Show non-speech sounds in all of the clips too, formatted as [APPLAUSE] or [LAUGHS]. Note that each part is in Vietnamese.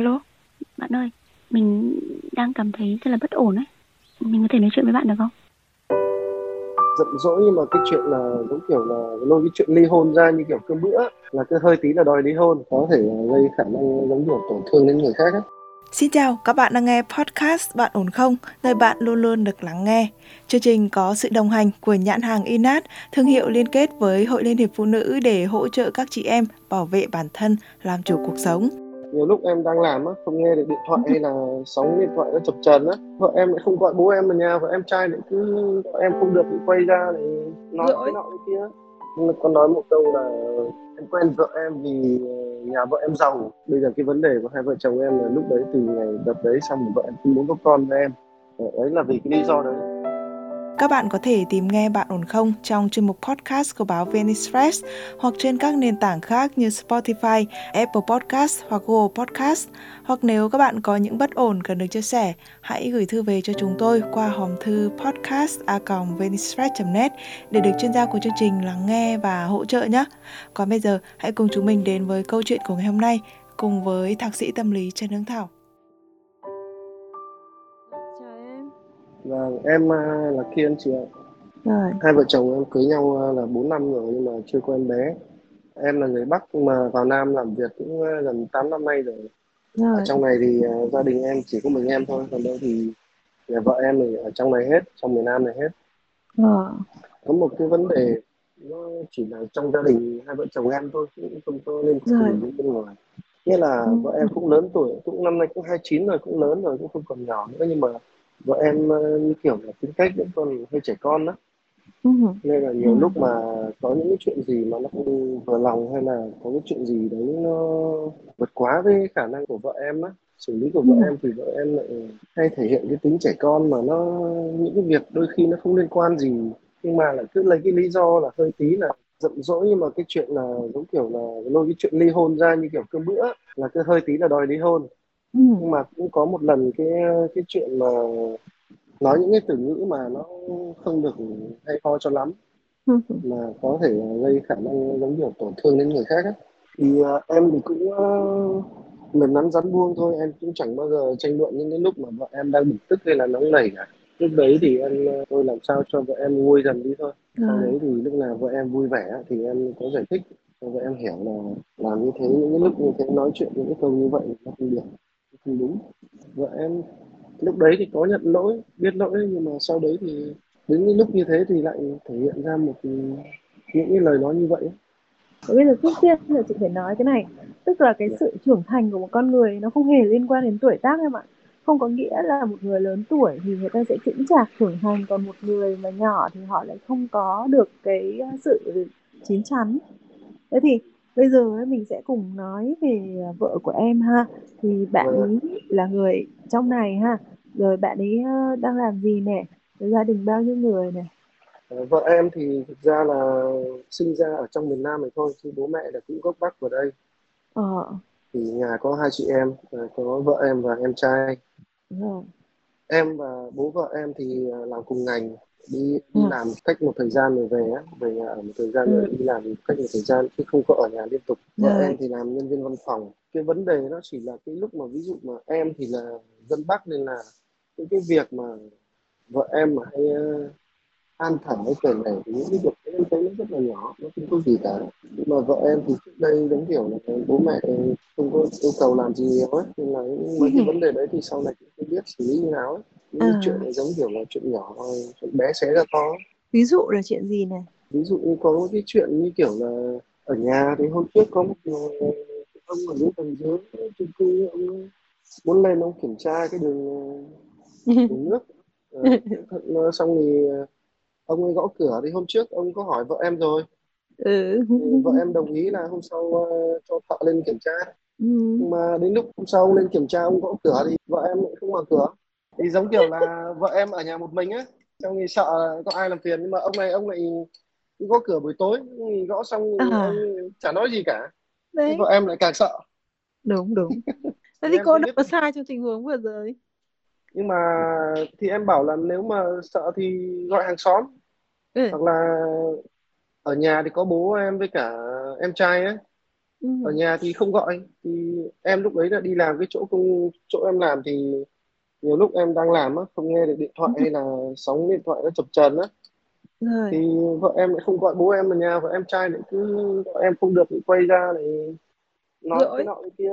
Alo, bạn ơi, mình đang cảm thấy rất là bất ổn ấy. Mình có thể nói chuyện với bạn được không? giận dỗi nhưng mà cái chuyện là giống kiểu là lôi cái chuyện ly hôn ra như kiểu cơm bữa là cứ hơi tí là đòi ly hôn có thể gây khả năng giống kiểu tổn thương đến người khác ấy. Xin chào, các bạn đang nghe podcast Bạn ổn không? Nơi bạn luôn luôn được lắng nghe. Chương trình có sự đồng hành của nhãn hàng Inat, thương hiệu liên kết với Hội Liên hiệp Phụ nữ để hỗ trợ các chị em bảo vệ bản thân, làm chủ cuộc sống nhiều lúc em đang làm á không nghe được điện thoại hay là sóng điện thoại nó chập chờn á. Vợ em lại không gọi bố em ở nhà và em trai lại cứ em không được thì quay ra để nói Rồi. cái nọ cái kia. Con nói một câu là em quen vợ em vì ờ, nhà vợ em giàu. Bây giờ cái vấn đề của hai vợ chồng em là lúc đấy từ ngày đợt đấy xong vợ em không muốn có con với em. Đấy là vì cái lý do đấy các bạn có thể tìm nghe Bạn ổn không trong chuyên mục podcast của báo Venice Fresh hoặc trên các nền tảng khác như Spotify, Apple Podcast hoặc Google Podcast. Hoặc nếu các bạn có những bất ổn cần được chia sẻ, hãy gửi thư về cho chúng tôi qua hòm thư podcast@venicefresh.net để được chuyên gia của chương trình lắng nghe và hỗ trợ nhé. Còn bây giờ, hãy cùng chúng mình đến với câu chuyện của ngày hôm nay cùng với thạc sĩ tâm lý Trần Hương Thảo. Vâng, em à, là Kiên chị ạ. Rồi. Hai vợ chồng em cưới nhau à, là 4 năm rồi nhưng mà chưa có em bé. Em là người Bắc mà vào Nam làm việc cũng à, gần 8 năm nay rồi. rồi. Ở trong này thì uh, gia đình em chỉ có mình em thôi, còn đâu thì nhà vợ em thì ở trong này hết, trong miền Nam này hết. Ờ. Có một cái vấn đề nó chỉ là trong gia đình hai vợ chồng em thôi cũng không có liên quan đến bên ngoài nghĩa là ừ. vợ em cũng lớn tuổi cũng năm nay cũng 29 rồi cũng lớn rồi cũng không còn nhỏ nữa nhưng mà vợ em ờ, như kiểu là tính cách vẫn còn hơi trẻ con đó ừ. nên là nhiều ừ. lúc mà có những cái chuyện gì mà nó không vừa lòng hay là có cái chuyện gì đấy nó vượt quá với khả năng của vợ em á xử lý của vợ ừ. em thì vợ em lại hay thể hiện cái tính trẻ con mà nó những cái việc đôi khi nó không liên quan gì nhưng mà lại cứ lấy cái lý do là hơi tí là giận dỗi nhưng mà cái chuyện là giống kiểu là lôi cái chuyện ly hôn ra như kiểu cơm bữa là cứ hơi tí là đòi ly hôn nhưng mà cũng có một lần cái cái chuyện mà nói những cái từ ngữ mà nó không được hay ho cho lắm [LAUGHS] mà có thể gây khả năng giống kiểu tổn thương đến người khác ấy. thì uh, em thì cũng uh, mềm nắn rắn buông thôi em cũng chẳng bao giờ tranh luận những cái lúc mà vợ em đang bực tức hay là nóng nảy cả. Lúc đấy thì em tôi làm sao cho vợ em nguôi dần đi thôi. Sau đấy thì lúc nào vợ em vui vẻ thì em có giải thích cho vợ em hiểu là làm như thế những cái lúc như thế nói chuyện những cái câu như vậy nó không được không đúng. Vợ em, lúc đấy thì có nhận lỗi, biết lỗi, nhưng mà sau đấy thì đến cái lúc như thế thì lại thể hiện ra một những cái lời nói như vậy. Bây giờ trước tiên là chị phải nói cái này, tức là cái sự trưởng thành của một con người nó không hề liên quan đến tuổi tác em ạ. Không có nghĩa là một người lớn tuổi thì người ta sẽ chững chạc trưởng thành, còn một người mà nhỏ thì họ lại không có được cái sự chín chắn. Thế thì bây giờ mình sẽ cùng nói về vợ của em ha. Thì bạn ấy là người trong này ha. Rồi bạn ấy đang làm gì nè? Rồi gia đình bao nhiêu người nè? Ờ, vợ em thì thực ra là sinh ra ở trong miền Nam này thôi chứ bố mẹ là cũng gốc Bắc vào đây. Ờ. thì nhà có hai chị em có vợ em và em trai. Ừ. em và bố vợ em thì làm cùng ngành đi đi ừ. làm cách một thời gian rồi về á về nhà ở một thời gian rồi ừ. đi làm cách một thời gian chứ không có ở nhà liên tục vợ ừ. em thì làm nhân viên văn phòng cái vấn đề nó chỉ là cái lúc mà ví dụ mà em thì là dân bắc nên là những cái việc mà vợ em mà hay uh, an thẳng hay kể này thì những cái việc em thấy nó rất là nhỏ nó không có gì cả. Nhưng mà vợ em thì trước đây giống kiểu là bố mẹ không có yêu cầu làm gì nhiều ấy nên là mấy cái vấn đề đấy thì sau này cũng không biết xử lý như nào ấy. Những à. chuyện này giống kiểu là chuyện nhỏ chuyện bé xé ra to ví dụ là chuyện gì này? Ví dụ như có cái chuyện như kiểu là ở nhà thì hôm trước có một ông ở dưới tầng dưới chung cư ông muốn lên ông kiểm tra cái đường, [LAUGHS] đường nước. À, xong thì ông ấy gõ cửa thì hôm trước ông có hỏi vợ em rồi. Ừ. vợ em đồng ý là hôm sau uh, cho thợ lên kiểm tra. Ừ. nhưng mà đến lúc hôm sau ông lên kiểm tra ông gõ cửa thì vợ em lại không mở cửa. Thì giống kiểu là vợ em ở nhà một mình á trong thì sợ có ai làm phiền nhưng mà ông này ông lại gõ cửa buổi tối gõ xong à. ông chả nói gì cả. Đấy. vợ em lại càng sợ. Đúng đúng. [LAUGHS] Thế thì cô đã có sai trong tình huống vừa rồi. Nhưng mà thì em bảo là nếu mà sợ thì gọi hàng xóm ừ. hoặc là ở nhà thì có bố em với cả em trai ấy ừ. ở nhà thì không gọi thì em lúc đấy là đi làm cái chỗ công chỗ em làm thì nhiều lúc em đang làm á không nghe được điện thoại hay là sóng điện thoại nó chập chờn á rồi. thì vợ em lại không gọi bố em ở nhà và em trai lại cứ gọi em không được thì quay ra để nói cái nọ cái kia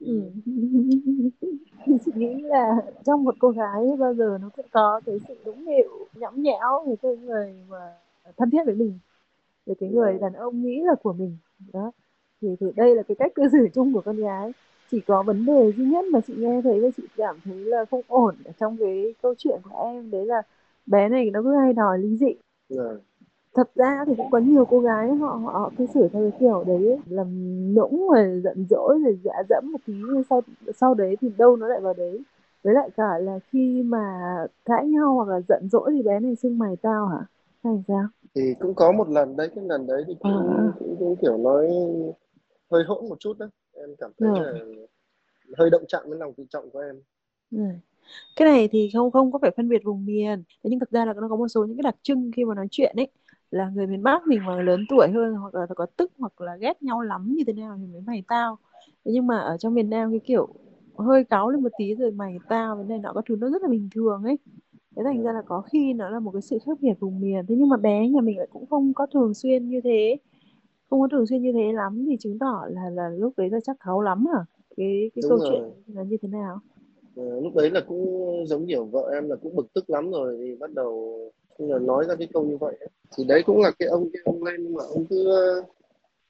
Ừ. [LAUGHS] chị nghĩ là trong một cô gái bao giờ nó sẽ có cái sự đúng hiệu nhõng nhẽo với cái người mà thân thiết với mình về cái người đàn ông nghĩ là của mình. Đó. Thì, thì đây là cái cách cư xử chung của con gái. Chỉ có vấn đề duy nhất mà chị nghe thấy và chị cảm thấy là không ổn ở trong cái câu chuyện của em đấy là bé này nó cứ hay đòi ly dị. Yeah. Dạ. Thật ra thì cũng có nhiều cô gái họ họ cư xử theo cái kiểu đấy làm nũng rồi giận dỗi rồi dạ dẫm một tí sau sau đấy thì đâu nó lại vào đấy với lại cả là khi mà cãi nhau hoặc là giận dỗi thì bé này xưng mày tao hả? Hay sao? Thì cũng có một lần đấy cái lần đấy thì cũng, à. cũng, cũng kiểu nói hơi hỗn một chút đó em cảm thấy ừ. là hơi động chạm đến lòng tự trọng của em. Ừ. cái này thì không không có phải phân biệt vùng miền. Thế nhưng thực ra là nó có một số những cái đặc trưng khi mà nói chuyện ấy. Là người miền Bắc mình mà lớn tuổi hơn hoặc là có tức hoặc là ghét nhau lắm như thế nào thì mới mày tao. Thế nhưng mà ở trong miền Nam cái kiểu hơi cáu lên một tí rồi mày tao vấn đề nọ các thứ nó rất là bình thường ấy. Thế thành ra là có khi nó là một cái sự khác biệt vùng miền. Thế nhưng mà bé nhà mình lại cũng không có thường xuyên như thế. Không có thường xuyên như thế lắm thì chứng tỏ là là lúc đấy là chắc cáu lắm à cái cái Đúng câu rồi. chuyện là như thế nào? À, lúc đấy là cũng giống kiểu vợ em là cũng bực tức lắm rồi thì bắt đầu là nói ra cái câu như vậy thì đấy cũng là cái ông kia ông lên nhưng mà ông cứ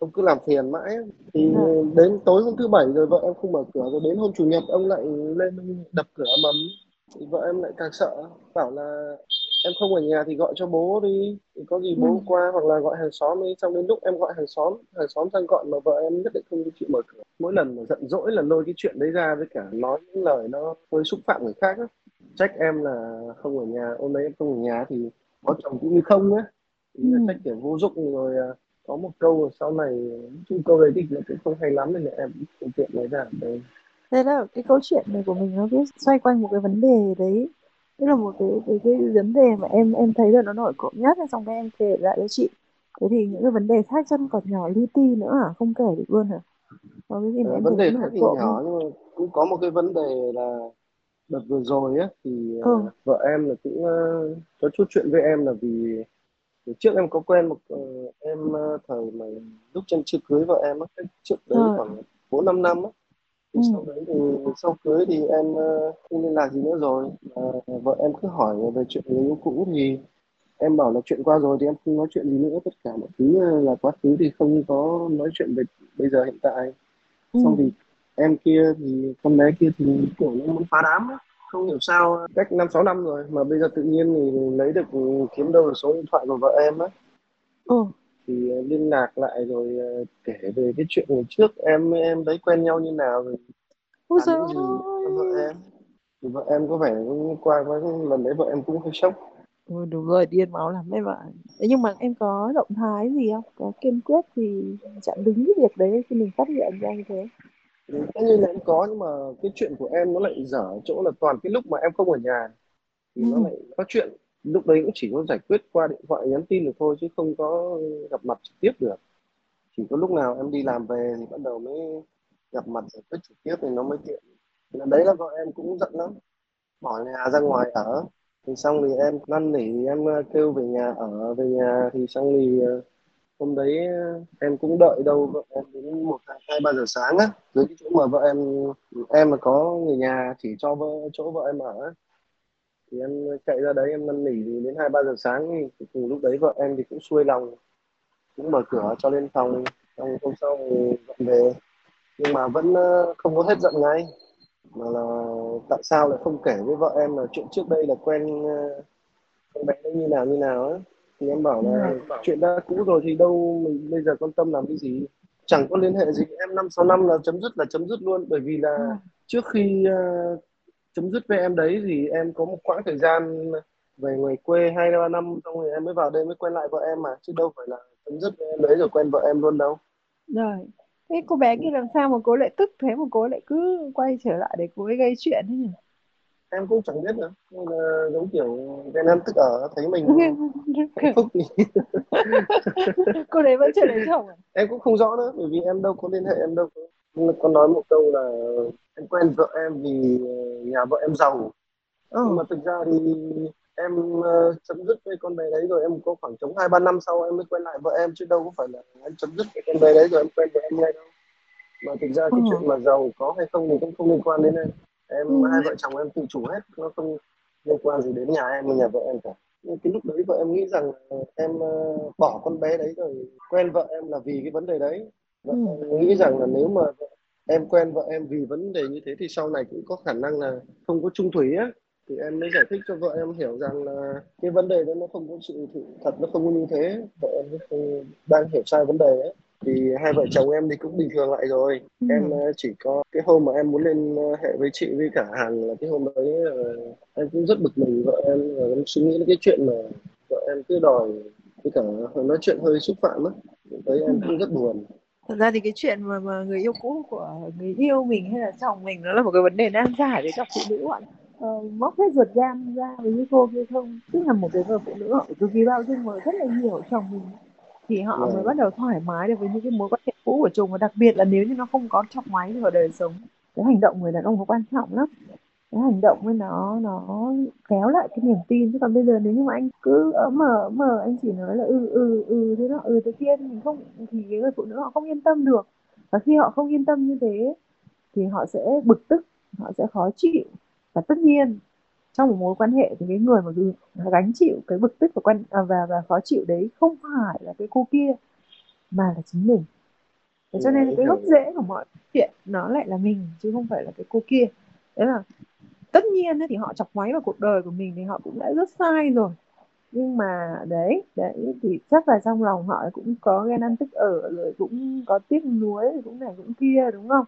ông cứ làm phiền mãi thì à. đến tối hôm thứ bảy rồi vợ em không mở cửa rồi đến hôm chủ nhật ông lại lên đập cửa mầm thì vợ em lại càng sợ bảo là em không ở nhà thì gọi cho bố đi thì có gì bố ừ. qua hoặc là gọi hàng xóm đi xong đến lúc em gọi hàng xóm hàng xóm sang gọi mà vợ em nhất định không chịu mở cửa mỗi lần mà giận dỗi là lôi cái chuyện đấy ra với cả nói những lời nó hơi xúc phạm người khác á trách em là không ở nhà hôm nay em không ở nhà thì có chồng cũng như không á ý là ừ. trách kiểu vô dụng rồi à, có một câu sau này chung câu đấy thì nó cũng không hay lắm nên là em không tiện nói ra đây. Thế là cái câu chuyện này của mình nó cứ xoay quanh một cái vấn đề đấy. Tức là một cái cái, cái vấn đề mà em em thấy là nó nổi cộm nhất xong cái em kể lại cho chị. Thế thì những cái vấn đề khác chân còn nhỏ li ti nữa à không kể được luôn hả? Có cái gì mà em vấn đề khác thì nhỏ nhưng mà cũng có một cái vấn đề là đợt vừa rồi á thì ừ. uh, vợ em là cũng uh, có chút chuyện với em là vì trước em có quen một uh, em uh, thời mà lúc chân chưa cưới vợ em á trước đấy ừ. khoảng bốn năm năm á thì ừ. sau đấy thì sau cưới thì em uh, không liên lạc gì nữa rồi uh, vợ em cứ hỏi về chuyện người yêu cũ thì em bảo là chuyện qua rồi thì em không nói chuyện gì nữa tất cả mọi thứ là quá khứ thì không có nói chuyện về bây giờ hiện tại ừ. xong thì em kia thì con bé kia thì kiểu nó muốn phá đám ấy. Không hiểu sao cách năm sáu năm rồi mà bây giờ tự nhiên thì lấy được kiếm đâu được số điện thoại của vợ em á ừ. thì liên lạc lại rồi ờ, kể về cái chuyện ngày trước em em đấy quen nhau như nào rồi Ôi gì vợ em thì vợ em có vẻ qua qua lần đấy vợ em cũng hơi sốc Ôi đúng rồi, điên máu lắm em ạ. Thế nhưng mà em có động thái gì không? Có kiên quyết thì chặn đứng cái việc đấy khi mình phát hiện ra như thế? Tất nhiên là em có nhưng mà cái chuyện của em nó lại dở chỗ là toàn cái lúc mà em không ở nhà thì ừ. nó lại có chuyện. Lúc đấy cũng chỉ có giải quyết qua điện thoại nhắn tin được thôi chứ không có gặp mặt trực tiếp được. Chỉ có lúc nào em đi làm về thì bắt đầu mới gặp mặt giải quyết trực tiếp thì nó mới tiện. Là đấy là vợ em cũng giận lắm. Bỏ nhà ra ngoài ở thì xong thì em năn nỉ em kêu về nhà ở về nhà thì xong thì ờ, hôm đấy ờ, em cũng đợi đâu vợ em đến một hai ba giờ sáng á. Dưới cái chỗ mà vợ em em mà có người nhà chỉ cho vợ, chỗ vợ em ở á. Thì em chạy ra đấy, em năn nỉ thì đến hai, ba giờ sáng thì cùng lúc đấy vợ em thì cũng xuôi lòng. Cũng mở cửa cho lên phòng. Xong hôm sau dọn về. Nhưng mà vẫn ờ, không có hết giận ngay. Mà là tại sao lại không kể với vợ em là chuyện trước đây là quen ờ, con bé như nào như nào á thì em bảo là ừ. chuyện đã cũ rồi thì đâu mình bây giờ quan tâm làm cái gì? Chẳng có liên hệ gì em năm sáu năm là chấm dứt là chấm dứt luôn. Bởi vì là ừ. trước khi uh, chấm dứt với em đấy thì em có một quãng thời gian về ngoài quê hai ba năm xong rồi em mới vào đây mới quen lại vợ em mà chứ đâu phải là chấm dứt với em đấy rồi quen vợ em luôn đâu. Rồi. Thế cô bé kia làm sao mà cô lại tức thế mà cô lại cứ quay trở lại để cô ấy gây chuyện thế nhỉ em cũng chẳng biết nữa nên là giống kiểu ghen ăn tức ở thấy mình [LAUGHS] hạnh phúc thì [LAUGHS] cô đấy vẫn chưa lấy chồng à? em cũng không rõ nữa bởi vì em đâu có liên hệ em đâu có con nói một câu là em quen vợ em vì nhà vợ em giàu ừ. nhưng mà thực ra thì em uh, chấm dứt với con bé đấy rồi em có khoảng chống hai ba năm sau em mới quen lại vợ em chứ đâu có phải là em chấm dứt với con bé đấy rồi em quen vợ em ngay đâu mà thực ra cái ừ. chuyện mà giàu có hay không thì cũng không liên quan đến em em ừ. hai vợ chồng em tự chủ hết nó không liên quan gì đến nhà em và nhà vợ em cả. Nhưng cái lúc đấy vợ em nghĩ rằng em uh, bỏ con bé đấy rồi quen vợ em là vì cái vấn đề đấy. Vợ ừ. em nghĩ rằng là nếu mà em quen vợ em vì vấn đề như thế thì sau này cũng có khả năng là không có chung thủy á. Thì em mới giải thích cho vợ em hiểu rằng là cái vấn đề đó nó không có sự thật nó không có như thế. Vợ em không đang hiểu sai vấn đề ấy thì hai vợ chồng em thì cũng bình thường lại rồi. Ừ. em ờ, chỉ có cái hôm mà em muốn lên ờ, hệ với chị với cả hằng là cái hôm đấy uh, em cũng rất bực mình vợ em và em suy nghĩ đến cái chuyện mà vợ em cứ đòi với cả nói chuyện hơi xúc phạm á. Thấy em cũng rất buồn. Thật ra thì cái chuyện mà, mà người yêu cũ của người yêu mình hay là chồng mình nó là một cái vấn đề nan giải với các phụ nữ bạn uh, móc hết ruột gan ra với cô kia không? Tức là một cái người phụ nữ họ cực kỳ bao dung và rất là nhiều chồng mình thì họ yeah. mới bắt đầu thoải mái được với những cái mối quan hệ cũ của chồng. Và đặc biệt là nếu như nó không có trọng máy vào đời sống cái hành động người đàn ông có quan trọng lắm. Cái hành động với nó nó kéo lại cái niềm tin. Chứ còn bây giờ nếu như mà anh cứ mở mở anh chỉ nói là ừ ừ ừ thế nó ừ thế kia thì mình không thì cái người phụ nữ họ không yên tâm được. Và khi họ không yên tâm như thế thì họ sẽ bực tức họ sẽ khó chịu. Và tất nhiên trong một mối quan hệ thì cái người mà gánh chịu cái bực tức và quan à, và và khó chịu đấy không phải là cái cô kia mà là chính mình. Thế cho nên cái gốc rễ của mọi chuyện nó lại là mình chứ không phải là cái cô kia. Đấy là tất nhiên thì họ chọc máy vào cuộc đời của mình thì họ cũng đã rất sai rồi nhưng mà đấy đấy thì chắc là trong lòng họ cũng có ghen ăn tức ở rồi cũng có tiếc nuối cũng này cũng kia đúng không?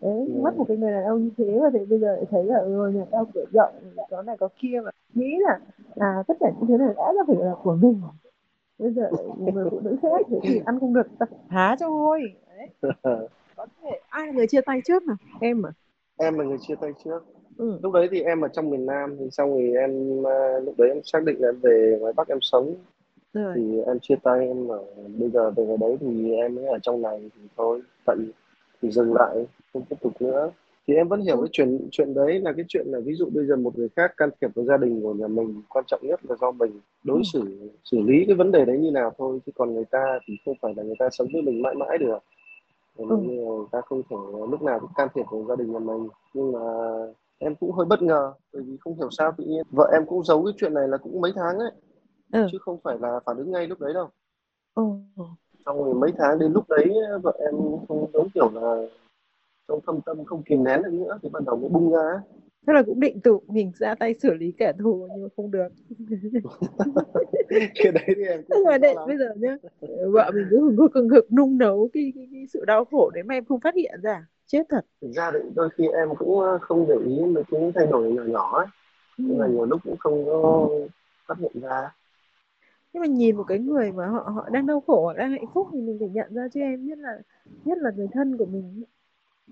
Đấy ừ. mất một cái người đàn ông như thế và thì bây giờ lại thấy là ừ nhà tao cửa rộng có này có kia mà nghĩ là là tất cả những thứ này đã là phải là của mình. Bây giờ người phụ nữ khác thì ăn không được ta há cho thôi đấy. [LAUGHS] Có thể ai là người chia tay trước nào? Em à? Em là người chia tay trước ừ. lúc đấy thì em ở trong miền Nam thì xong thì em uh, lúc đấy em xác định là em về ngoài Bắc em sống rồi. thì em chia tay em ở bây giờ về ngoài đấy thì em mới ở trong này thì thôi tận thì dừng lại không tiếp tục nữa thì em vẫn hiểu ừ. cái chuyện chuyện đấy là cái chuyện là ví dụ bây giờ một người khác can thiệp vào gia đình của nhà mình quan trọng nhất là do mình đối ừ. xử xử lý cái vấn đề đấy như nào thôi chứ còn người ta thì không phải là người ta sống với mình mãi mãi được ừ. người ta không thể lúc nào cũng can thiệp vào gia đình nhà mình nhưng mà em cũng hơi bất ngờ bởi vì không hiểu sao tự nhiên vợ em cũng giấu cái chuyện này là cũng mấy tháng ấy ừ. chứ không phải là phản ứng ngay lúc đấy đâu. Ừ. xong rồi mấy tháng đến lúc đấy vợ em không giống kiểu là trong thâm tâm không kìm nén được nữa thì bắt đầu mới bung ra thế là cũng định tự mình ra tay xử lý kẻ thù nhưng mà không được. [LAUGHS] Cái đấy thì em cũng mà đây, bây giờ nhá vợ mình cứ hừng hực hừng hực nung nấu cái, cái, cái sự đau khổ đấy mà em không phát hiện ra chết thật. Thực ra thì đôi khi em cũng ờ, không để ý mấy cái thay đổi nhỏ nhỏ ấy. Ừ. nhưng mà nhiều lúc cũng không có phát hiện ra. Nhưng mà nhìn một cái người mà họ họ đang đau khổ họ đang hạnh phúc thì mình phải nhận ra cho em nhất là nhất là người thân của mình.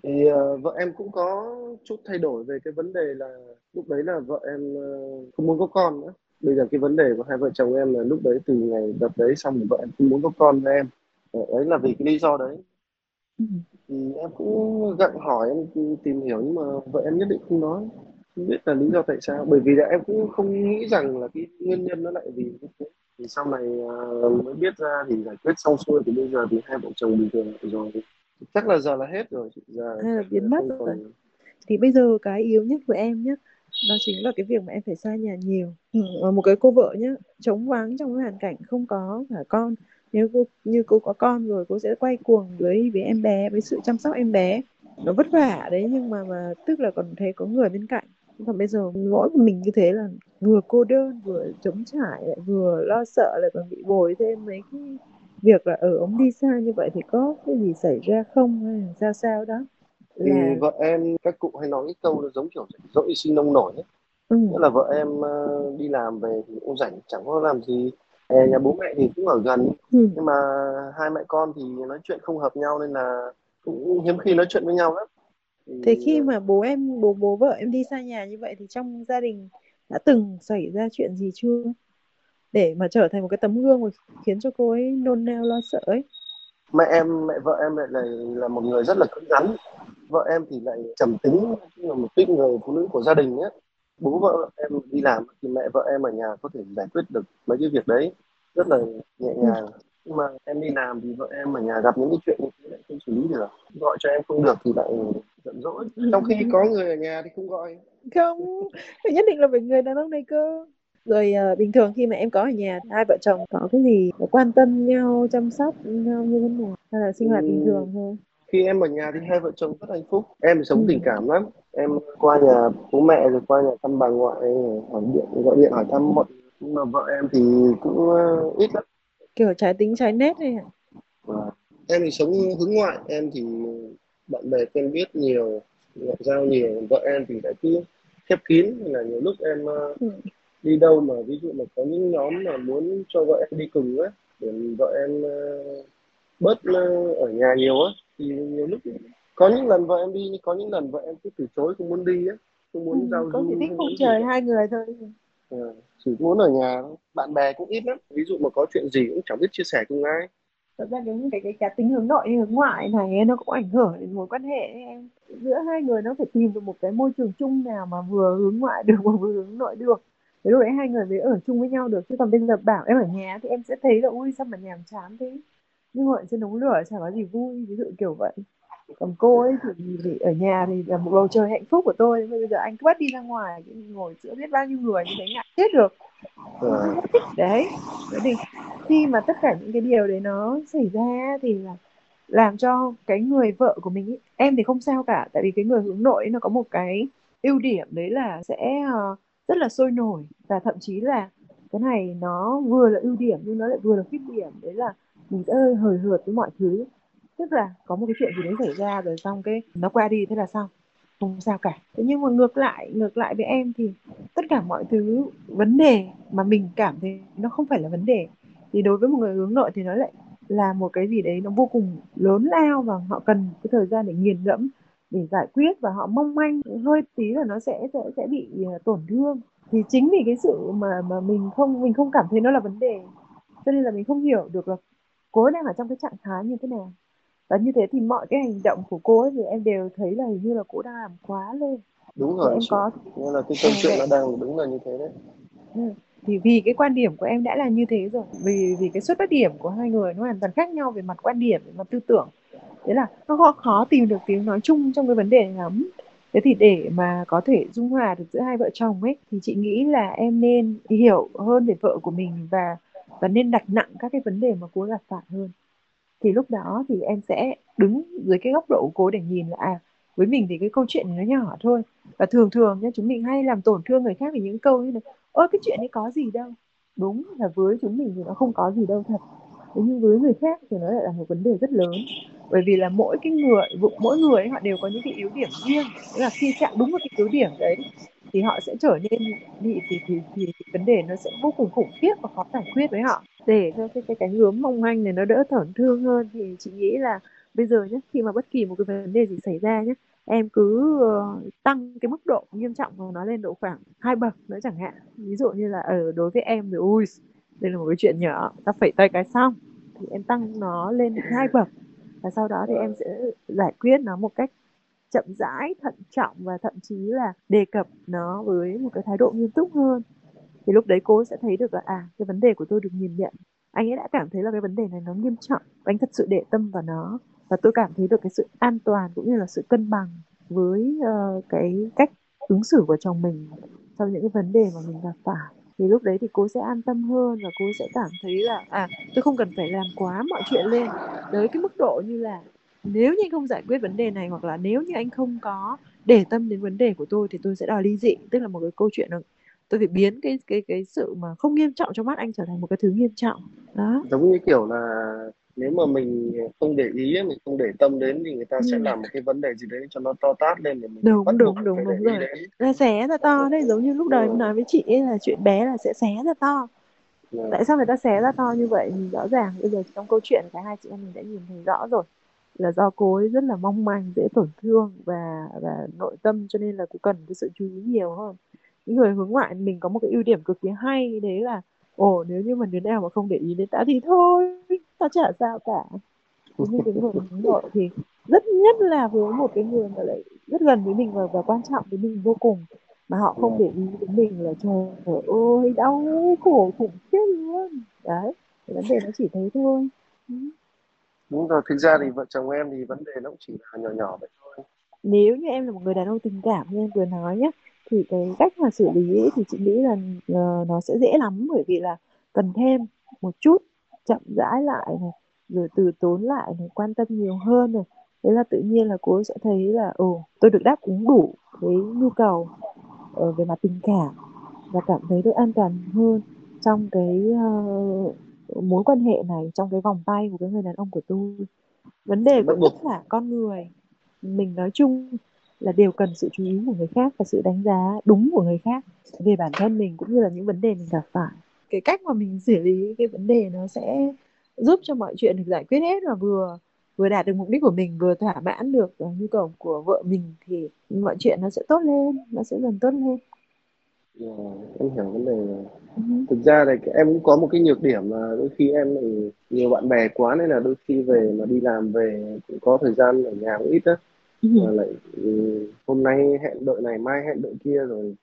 Thì uh, vợ em cũng có chút thay đổi về cái vấn đề là lúc đấy là vợ em uh, không muốn có con nữa. Bây giờ cái vấn đề của hai vợ chồng em là lúc đấy từ ngày đợt đấy xong thì vợ em không muốn có con với em. Đấy là vì cái lý do đấy ừ. thì em cũng gặng hỏi em tìm hiểu nhưng mà vợ em nhất định không nói. Không biết là lý do tại sao. Bởi vì là em cũng không nghĩ rằng là cái nguyên nhân nó lại vì như thế. Thì sau này uh, mới biết ra thì giải quyết xong xuôi thì bây giờ thì hai vợ chồng bình thường rồi. Chắc là giờ là hết rồi. Giờ hay là biến mất rồi. còn... thì bây giờ cái yếu nhất của em nhé đó chính là cái việc mà em phải xa nhà nhiều. Ừ, một cái cô vợ nhé chống vắng trong cái hoàn cảnh không có cả con nếu cô như cô có con rồi cô sẽ quay cuồng với với em bé với sự chăm sóc em bé. Nó vất vả đấy nhưng mà mà tức là còn thấy có người bên cạnh. Còn bây giờ mỗi mình như thế là vừa cô đơn vừa chống trải lại vừa lo sợ lại còn bị bồi thêm mấy cái việc là ở ừ, ông đi xa như vậy thì có cái gì xảy ra không? Hay là sao sao đó? Thì là... vợ em các cụ hay nói cái câu nó giống kiểu dỗi sinh nông nổi ấy. Ừ. Nghĩa là vợ em uh, đi làm về thì cũng rảnh chẳng có làm gì e, nhà bố mẹ thì cũng ở gần ừ. nhưng mà hai mẹ con thì nói chuyện không hợp nhau nên là cũng hiếm khi nói chuyện với nhau lắm. Thế khi mà bố em bố bố vợ em đi xa nhà như vậy thì trong gia đình đã từng xảy ra chuyện gì chưa? Để mà trở thành một cái tấm gương mà khiến cho cô ấy nôn nao lo sợ ấy. Mẹ em mẹ vợ em lại là là một người rất là cứng rắn. Vợ em thì lại trầm tính là một tuyết người phụ nữ của gia đình nhé bố vợ em đi làm thì mẹ vợ em ở nhà có thể giải quyết được mấy cái việc đấy rất là nhẹ nhàng. Nhưng mà em đi làm thì vợ em ở nhà gặp những cái chuyện như thế lại không xử lý được. Gọi cho em không được thì lại giận dỗi. Trong khi có người ở nhà thì không gọi. Không nhất định là phải người đàn ông này cơ. Rồi uh, bình thường khi mà em có ở nhà hai vợ chồng có cái gì quan tâm nhau chăm sóc nhau như thế nào? Hay là sinh hoạt ừ. bình thường thôi khi em ở nhà thì hai vợ chồng rất hạnh phúc. Em sống ừ. tình cảm lắm. Em qua nhà bố mẹ rồi qua nhà thăm bà ngoại hỏi điện gọi điện hỏi thăm mọi nhưng mà vợ em thì cũng uh, ít lắm. Kiểu trái tính trái nét này hả? À, em thì sống hướng ngoại em thì bạn bè quen biết nhiều ngoại giao nhiều vợ em thì lại cứ khép kín. Là nhiều lúc em uh, ừ. đi đâu mà ví dụ mà có những nhóm mà muốn cho vợ em đi cùng á để vợ em uh, bớt ở nhà nhiều á thì nhiều lúc có những lần vợ em đi nhưng có những lần vợ em cứ từ chối không muốn đi á không muốn ừ, giao có chỉ thích không trời hai người thôi. À, chỉ muốn ở nhà bạn bè cũng ít lắm. Ví dụ mà có chuyện gì cũng chẳng biết chia sẻ cùng ai. Thật ra cái cái cái cá tính hướng nội hay hướng ngoại này nó cũng ảnh hưởng đến mối quan hệ em. Giữa hai người nó phải tìm được một cái môi trường chung nào mà vừa hướng ngoại được mà vừa hướng nội được. Thế lúc đấy hai người mới ở chung với nhau được. Chứ còn bây giờ bảo em ở nhà thì em sẽ thấy là ui sao mà nhàm chán thế nhưng ngồi trên đống lửa chẳng có gì vui ví dụ kiểu vậy. Còn cô ấy thì, thì ở nhà thì là một bầu trời hạnh phúc của tôi bây giờ anh cứ bắt đi ra ngoài ngồi giữa biết bao nhiêu người như thế ngại chết được. Đấy. Thế thì khi mà tất cả những cái điều đấy nó xảy ra thì là làm cho cái người vợ của mình ý, em thì không sao cả tại vì cái người hướng nội nó có một cái ưu điểm đấy là sẽ uh, rất là sôi nổi. Và thậm chí là cái này nó vừa là ưu điểm nhưng nó lại vừa là khuyết điểm đấy là mình sẽ hơi hời hợt với mọi thứ. Tức là có một cái chuyện gì đấy xảy ra rồi xong cái nó qua đi, thế là xong. Không sao cả. Thế nhưng mà ngược lại ngược lại với em thì tất cả mọi thứ, vấn đề mà mình cảm thấy nó không phải là vấn đề, thì đối với một người hướng nội thì nó lại là một cái gì đấy nó vô cùng lớn lao và họ cần cái thời gian để nghiền ngẫm, để giải quyết và họ mong manh. Hơi tí là nó sẽ sẽ sẽ bị à, tổn thương. Thì chính vì cái sự mà mà mình không mình không cảm thấy nó là vấn đề, cho nên là mình không hiểu được là cô đang ở trong cái trạng thái như thế nào? Và như thế thì mọi cái hành động của cô ấy thì em đều thấy là hình như là cô đang làm quá lên. Đúng rồi em có nên là cái câu chuyện nó đang đúng là như thế đấy. Ừ. thì vì cái quan điểm của em đã là như thế rồi vì vì cái xuất phát điểm của hai người nó hoàn toàn khác nhau về mặt quan điểm về mặt tư tưởng. Thế là nó khó, khó tìm được tiếng nói chung trong cái vấn đề này lắm thế thì để mà có thể dung hòa được giữa hai vợ chồng ấy thì chị nghĩ là em nên hiểu hơn về vợ của mình và và nên đặt nặng các cái vấn đề mà cô gặp phải hơn. Thì lúc đó thì em sẽ đứng dưới cái góc độ của cô để nhìn là à với mình thì cái câu chuyện này nó nhỏ thôi. Và thường thường nhá chúng mình hay làm tổn thương người khác vì những câu như này ôi cái chuyện ấy có gì đâu. Đúng là với chúng mình thì nó không có gì đâu thật. Thế nhưng với người khác thì nó lại là một vấn đề rất lớn. Bởi vì là mỗi cái người mỗi người ấy, họ đều có những cái yếu điểm riêng. Tức là khi chạm đúng vào cái yếu điểm đấy thì họ sẽ trở nên bị thì, thì, thì, thì vấn đề nó sẽ vô cùng khủng khiếp và khó giải quyết với họ. Để cho cái cái cái hướng mong manh này nó đỡ tổn thương hơn thì chị nghĩ là bây giờ nhé khi mà bất kỳ một cái vấn đề gì xảy ra nhé em cứ uh, tăng cái mức độ nghiêm trọng của nó lên độ khoảng hai bậc nữa chẳng hạn. Ví dụ như là ở đối với em thì ui đây là một cái chuyện nhỏ ta phải tay cái xong. Thì em tăng nó lên hai bậc và sau đó thì em sẽ giải quyết nó một cách chậm rãi thận trọng và thậm chí là đề cập nó với một cái thái độ nghiêm túc hơn. Thì lúc đấy cô sẽ thấy được là à cái vấn đề của tôi được nhìn nhận. Anh ấy đã cảm thấy là cái vấn đề này nó nghiêm trọng và anh thật sự để tâm vào nó. Và tôi cảm thấy được cái sự an toàn cũng như là sự cân bằng với uh, cái cách ứng xử của chồng mình trong những cái vấn đề mà mình gặp phải. Thì lúc đấy thì cô sẽ an tâm hơn và cô sẽ cảm thấy là à tôi không cần phải làm quá mọi chuyện lên. Tới cái mức độ như là nếu như anh không giải quyết vấn đề này hoặc là nếu như anh không có để tâm đến vấn đề của tôi thì tôi sẽ đòi ly dị tức là một cái câu chuyện là tôi phải biến cái cái cái sự mà không nghiêm trọng trong mắt anh trở thành một cái thứ nghiêm trọng. Đó. Giống như kiểu là nếu mà mình không để ý mình không để tâm đến thì người ta ừ. sẽ làm một cái vấn đề gì đấy cho nó to tát lên để mình đúng bắt đúng đúng đúng rồi. là xé ra to đấy giống như lúc đầu em nói với chị ấy là chuyện bé là sẽ xé ra to. Dạ. tại sao người ta xé ra to như vậy? Thì rõ ràng bây giờ trong câu chuyện cả hai chị em mình đã nhìn thấy rõ rồi là do cô ấy rất là mong manh dễ tổn thương và và nội tâm cho nên là cũng cần cái sự chú ý nhiều hơn. Những người hướng ngoại mình có một cái ưu điểm cực kỳ hay đấy là ồ nếu như mà đứa nào mà không để ý đến ta thì thôi ta chả sao cả. Thế nhưng cái người hướng nội thì rất nhất là với một cái người mà lại rất gần với mình và, và quan trọng với mình vô cùng mà họ không để ý đến mình là trời ơi đau khổ khủng khiếp luôn. Đấy vấn đề nó chỉ thế thôi. Ừ đúng rồi thực ra thì vợ chồng em thì vấn đề nó cũng chỉ là nhỏ nhỏ vậy thôi. Nếu như em là một người đàn ông tình cảm như em vừa nói nhé thì cái cách mà xử lý ấy, thì chị nghĩ là uh, nó sẽ dễ lắm bởi vì là cần thêm một chút chậm rãi lại này rồi từ tốn lại này quan tâm nhiều hơn này. Thế là tự nhiên là cô sẽ thấy là ồ tôi được đáp ứng đủ cái nhu cầu uh, về mặt tình cảm và cảm thấy được an toàn hơn trong cái uh, mối quan hệ này trong cái vòng tay của cái người đàn ông của tôi. Vấn đề của tất cả con người mình nói chung là đều cần sự chú ý của người khác và sự đánh giá đúng của người khác về bản thân mình cũng như là những vấn đề mình gặp phải. Cái cách mà mình xử lý cái vấn đề nó sẽ giúp cho mọi chuyện được giải quyết hết và vừa vừa đạt được mục đích của mình vừa thỏa mãn được nhu cầu của vợ mình thì mọi chuyện nó sẽ tốt lên nó sẽ dần tốt lên Yeah, dạ, em hiểu vấn đề rồi. Uh-huh. Thực ra thì em cũng có một cái nhược điểm là đôi khi em thì nhiều bạn bè quá nên là đôi khi về mà đi làm về cũng có thời gian ở nhà cũng ít á. Uh-huh. Mà lại ừ, hôm nay hẹn đợi này mai hẹn đợi kia rồi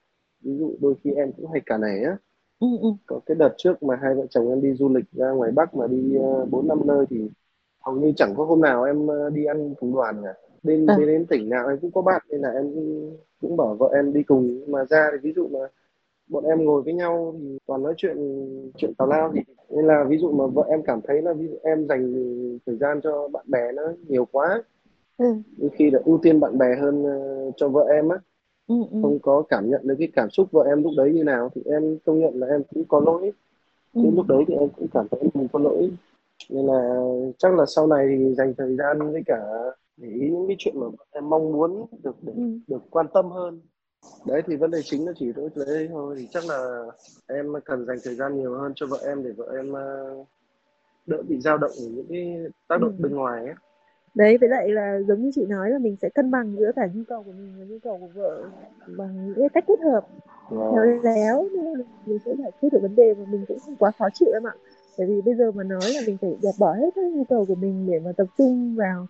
ví dụ đôi khi em cũng hay cả nể á. Uh-huh. Có cái đợt trước mà hai vợ chồng em đi du lịch ra ngoài Bắc mà đi ờ, bốn năm nơi thì hầu như chẳng có hôm nào em uh, đi ăn cùng đoàn cả. Đến, à. đến đến tỉnh nào em cũng có bạn nên là em cũng bảo vợ em đi cùng mà ra thì ví dụ mà bọn em ngồi với nhau thì toàn nói chuyện chuyện tào lao thì nên là ví dụ mà vợ em cảm thấy là ví dụ em dành thời gian cho bạn bè nó nhiều quá ừ. đôi khi là ưu tiên bạn bè hơn uh, cho vợ em á ừ, ừ. không có cảm nhận được cái cảm xúc vợ em lúc đấy như nào thì em công nhận là em cũng có lỗi ừ. lúc đấy thì em cũng cảm thấy mình có lỗi nên là chắc là sau này thì dành thời gian với cả để ý những cái chuyện mà em mong muốn được được, ừ. được quan tâm hơn đấy thì vấn đề chính nó chỉ đối với đấy thôi. Thì chắc là em cần dành thời gian nhiều hơn cho vợ em để vợ em ờ, đỡ bị dao động những cái tác động ừ. bên ngoài ấy. Đấy với lại là giống như chị nói là mình sẽ cân bằng giữa cả nhu cầu của mình và nhu cầu của vợ bằng những cái cách kết hợp. Wow. khéo léo nên mình sẽ giải quyết được vấn đề mà mình cũng không quá khó chịu em ạ. Bởi vì bây giờ mà nói là mình phải dẹp bỏ hết các nhu cầu của mình để mà tập trung vào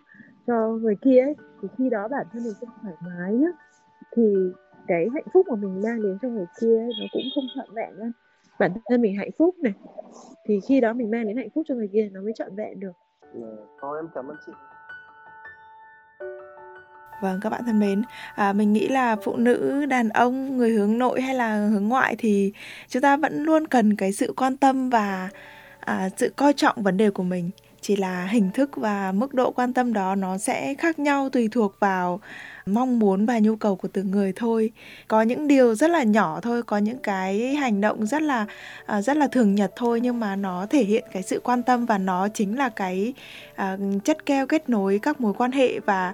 cho người kia ấy thì khi đó bản thân mình không thoải mái nhá. Thì cái hạnh phúc mà mình mang đến cho người kia ấy, nó cũng không trọn vẹn nữa bản thân mình hạnh phúc này thì khi đó mình mang đến hạnh phúc cho người kia nó mới trọn vẹn được. Thôi em cảm ơn chị. Vâng các bạn thân mến, à, mình nghĩ là phụ nữ, đàn ông, người hướng nội hay là hướng ngoại thì chúng ta vẫn luôn cần cái sự quan tâm và à, sự coi trọng vấn đề của mình. Chỉ là hình thức và mức độ quan tâm đó nó sẽ khác nhau tùy thuộc vào mong muốn và nhu cầu của từng người thôi. Có những điều rất là nhỏ thôi có những cái hành động rất là uh, rất là thường nhật thôi nhưng mà nó thể hiện cái sự quan tâm và nó chính là cái uh, chất keo kết nối các mối quan hệ và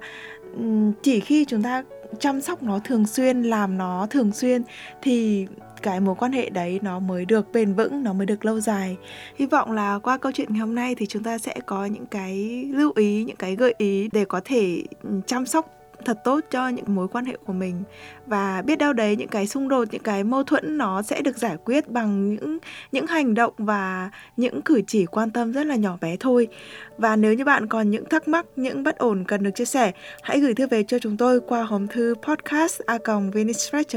um, chỉ khi chúng ta chăm sóc nó thường xuyên làm nó thường xuyên thì cái mối quan hệ đấy nó mới được bền vững, nó mới được lâu dài. Hy vọng là qua câu chuyện ngày hôm nay thì chúng ta sẽ có những cái lưu ý, những cái gợi ý để có thể ừ, chăm sóc thật tốt cho những mối quan hệ của mình. Và biết đâu đấy, những cái xung đột, những cái mâu thuẫn nó sẽ được giải quyết bằng những những hành động và những cử chỉ quan tâm rất là nhỏ bé thôi. Và nếu như bạn còn những thắc mắc, những bất ổn cần được chia sẻ, hãy gửi thư về cho chúng tôi qua hòm thư podcast a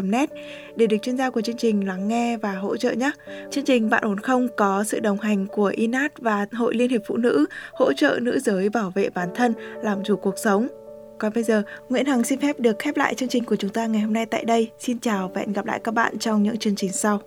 net để được chuyên gia của chương trình lắng nghe và hỗ trợ nhé. Chương trình bạn ổn không có sự đồng hành của inat và hội liên hiệp phụ nữ hỗ trợ nữ giới bảo vệ bản thân, làm chủ cuộc sống còn bây giờ, Nguyễn Hằng xin phép được khép lại chương trình của chúng ta ngày hôm nay tại đây. Xin chào và hẹn gặp lại các bạn trong những chương trình sau.